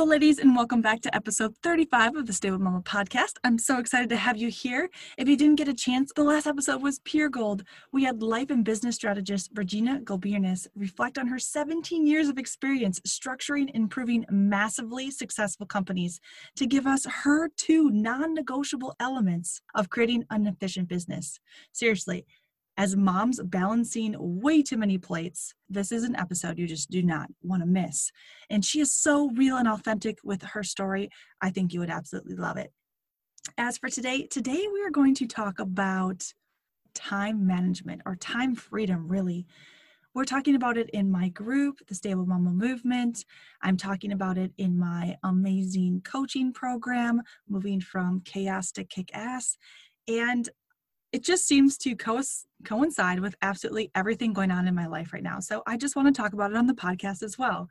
Hello, ladies, and welcome back to episode 35 of the Stable Mama podcast. I'm so excited to have you here. If you didn't get a chance, the last episode was pure gold. We had life and business strategist Virginia Gulbiernes reflect on her 17 years of experience structuring and improving massively successful companies to give us her two non negotiable elements of creating an efficient business. Seriously, as moms balancing way too many plates, this is an episode you just do not want to miss. And she is so real and authentic with her story. I think you would absolutely love it. As for today, today we are going to talk about time management or time freedom, really. We're talking about it in my group, the Stable Mama Movement. I'm talking about it in my amazing coaching program, moving from chaos to kick ass. And it just seems to co- coincide with absolutely everything going on in my life right now. So I just want to talk about it on the podcast as well.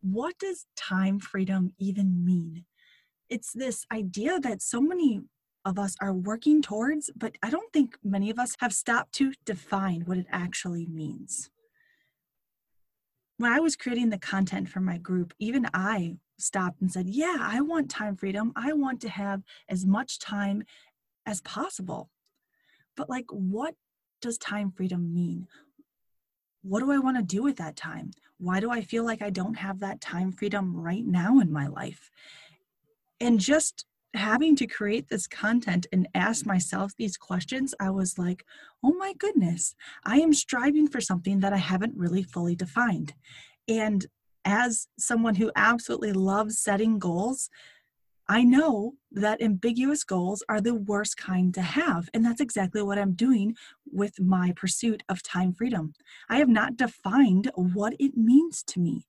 What does time freedom even mean? It's this idea that so many of us are working towards, but I don't think many of us have stopped to define what it actually means. When I was creating the content for my group, even I stopped and said, Yeah, I want time freedom. I want to have as much time as possible. But, like, what does time freedom mean? What do I want to do with that time? Why do I feel like I don't have that time freedom right now in my life? And just having to create this content and ask myself these questions, I was like, oh my goodness, I am striving for something that I haven't really fully defined. And as someone who absolutely loves setting goals, I know that ambiguous goals are the worst kind to have. And that's exactly what I'm doing with my pursuit of time freedom. I have not defined what it means to me.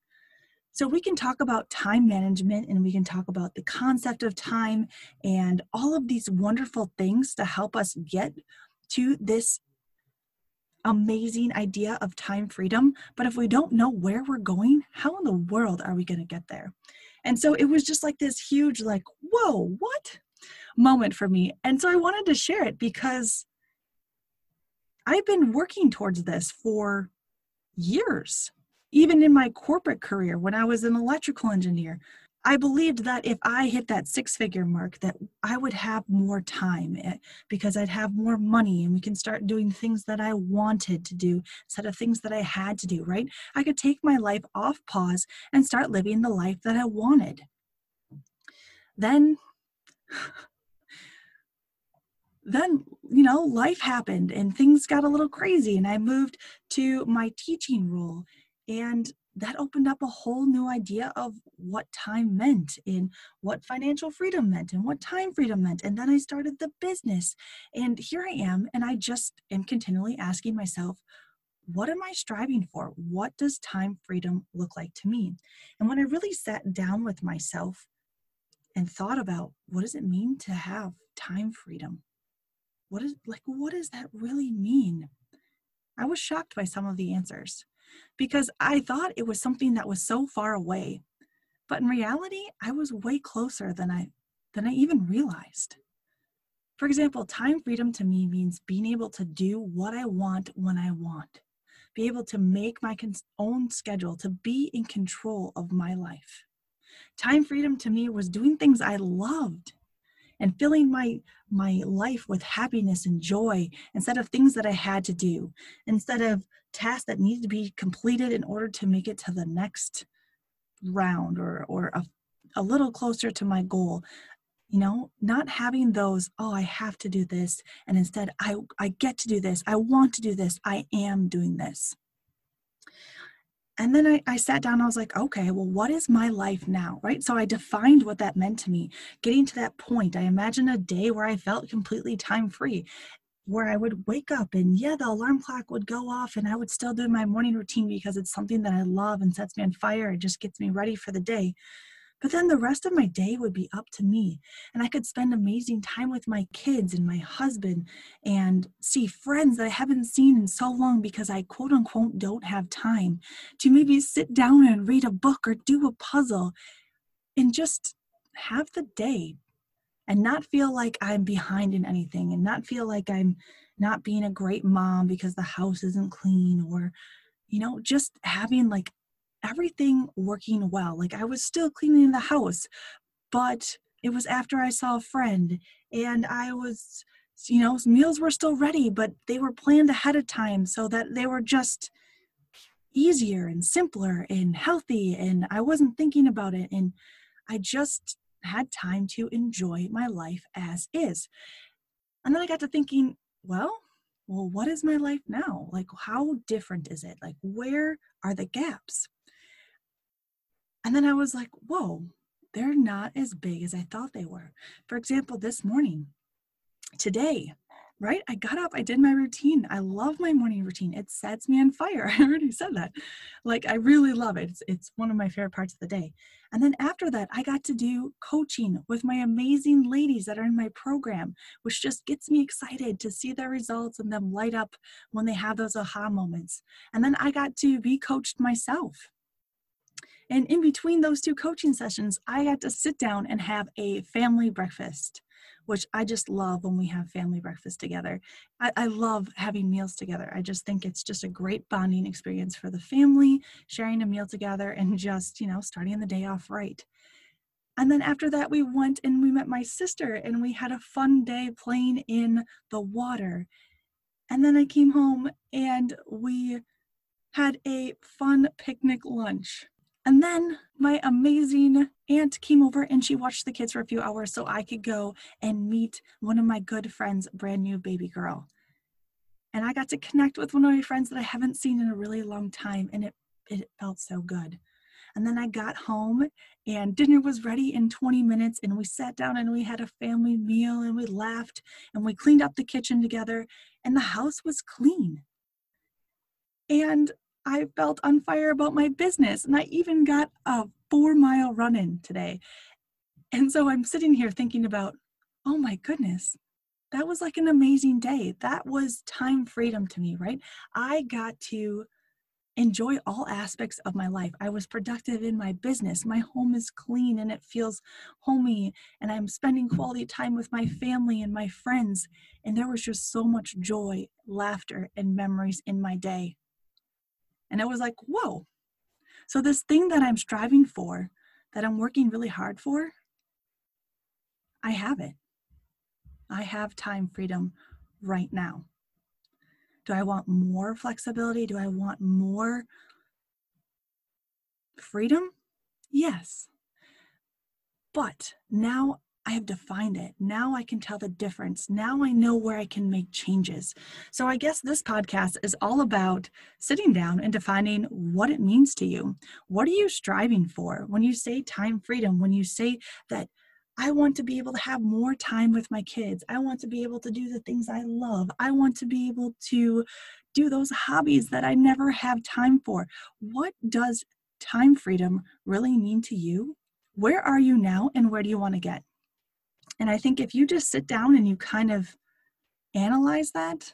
So we can talk about time management and we can talk about the concept of time and all of these wonderful things to help us get to this amazing idea of time freedom. But if we don't know where we're going, how in the world are we going to get there? And so it was just like this huge, like, whoa, what moment for me. And so I wanted to share it because I've been working towards this for years. Even in my corporate career, when I was an electrical engineer, I believed that if I hit that six figure mark that I would have more time eh, because I'd have more money and we can start doing things that I wanted to do instead of things that I had to do, right? I could take my life off pause and start living the life that I wanted. Then then you know life happened and things got a little crazy and i moved to my teaching role and that opened up a whole new idea of what time meant and what financial freedom meant and what time freedom meant. And then I started the business. And here I am, and I just am continually asking myself, what am I striving for? What does time freedom look like to me? And when I really sat down with myself and thought about what does it mean to have time freedom? What is like what does that really mean? I was shocked by some of the answers because I thought it was something that was so far away. But in reality, I was way closer than I than I even realized. For example, time freedom to me means being able to do what I want when I want, be able to make my own schedule, to be in control of my life. Time freedom to me was doing things I loved and filling my my life with happiness and joy instead of things that I had to do, instead of tasks that needed to be completed in order to make it to the next round or or a, a little closer to my goal. you know not having those oh i have to do this and instead i i get to do this. I want to do this. I am doing this and then I, I sat down i was like okay well what is my life now right so i defined what that meant to me getting to that point i imagined a day where i felt completely time free where I would wake up and yeah, the alarm clock would go off and I would still do my morning routine because it's something that I love and sets me on fire. It just gets me ready for the day. But then the rest of my day would be up to me. And I could spend amazing time with my kids and my husband and see friends that I haven't seen in so long because I quote unquote don't have time to maybe sit down and read a book or do a puzzle and just have the day and not feel like I'm behind in anything and not feel like I'm not being a great mom because the house isn't clean or you know just having like everything working well. Like I was still cleaning the house, but it was after I saw a friend and I was, you know, meals were still ready, but they were planned ahead of time so that they were just easier and simpler and healthy. And I wasn't thinking about it. And I just had time to enjoy my life as is. And then I got to thinking, well, well, what is my life now? Like, how different is it? Like, where are the gaps? And then I was like, whoa, they're not as big as I thought they were. For example, this morning, today, right? I got up, I did my routine. I love my morning routine. It sets me on fire. I already said that. Like, I really love it. It's, it's one of my favorite parts of the day. And then after that, I got to do coaching with my amazing ladies that are in my program, which just gets me excited to see their results and them light up when they have those aha moments. And then I got to be coached myself and in between those two coaching sessions, I got to sit down and have a family breakfast, which I just love when we have family breakfast together. I, I, love having meals together. I just think it's just a great bonding experience for the family, sharing a meal together and just, you know, starting the day off right. And then after that, we went and we met my sister and we had a fun day playing in the water. And then I came home and we had a fun picnic lunch. And then my amazing aunt came over and she watched the kids for a few hours so I could go and meet one of my good friends' brand new baby girl. And I got to connect with one of my friends that I haven't seen in a really long time, and it, it felt so good. And then I got home and dinner was ready in 20 minutes, and we sat down and we had a family meal and we laughed and we cleaned up the kitchen together, and the house was clean. And I felt on fire about my business. And I even got a four mile run in today. And so I'm sitting here thinking about, oh my goodness, that was like an amazing day. That was time freedom to me, right? I got to enjoy all aspects of my life. I was productive in my business. My home is clean and it feels homey. And I'm spending quality time with my family and my friends. And there was just so much joy, laughter, and memories in my day. And it was like, whoa. So, this thing that I'm striving for, that I'm working really hard for, I have it. I have time freedom right now. Do I want more flexibility? Do I want more freedom? Yes. But now I have defined it. Now I can tell the difference. Now I know where I can make changes. So I guess this podcast is all about sitting down and defining what it means to you. What are you striving for? When you say time freedom, when you say that I want to be able to have more time with my kids. I want to be able to do the things I love. I want to be able to do those hobbies that I never have time for. What does time freedom really mean to you? Where are you now and where do you want to get? And I think if you just sit down and you kind of analyze that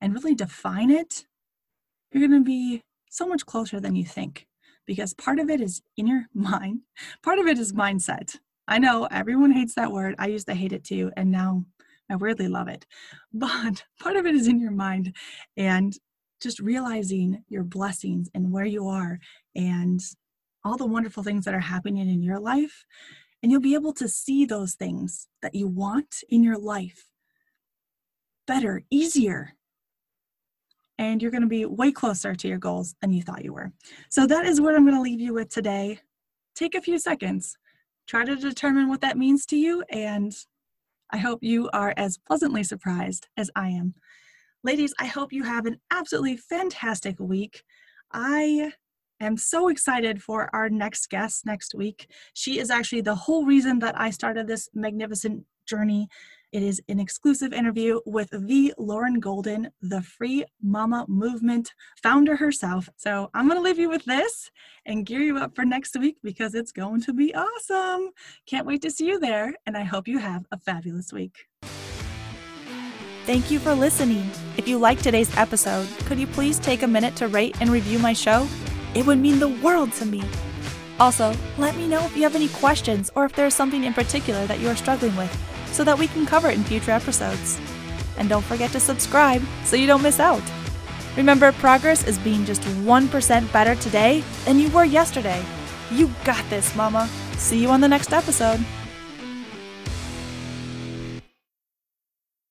and really define it, you're going to be so much closer than you think because part of it is inner mind, part of it is mindset. I know everyone hates that word. I used to hate it too, and now I weirdly love it. But part of it is in your mind and just realizing your blessings and where you are and all the wonderful things that are happening in your life and you'll be able to see those things that you want in your life better, easier. And you're going to be way closer to your goals than you thought you were. So, that is what I'm going to leave you with today. Take a few seconds, try to determine what that means to you, and I hope you are as pleasantly surprised as I am. Ladies, I hope you have an absolutely fantastic week. I am so excited for our next guest next week. She is actually the whole reason that I started this magnificent journey. It is an exclusive interview with the Lauren Golden, the Free Mama Movement founder herself. So I'm going to leave you with this and gear you up for next week because it's going to be awesome. Can't wait to see you there, and I hope you have a fabulous week. Thank you for listening. If you liked today's episode, could you please take a minute to rate and review my show? It would mean the world to me. Also, let me know if you have any questions or if there is something in particular that you are struggling with so that we can cover it in future episodes. And don't forget to subscribe so you don't miss out. Remember, progress is being just 1% better today than you were yesterday. You got this, Mama. See you on the next episode.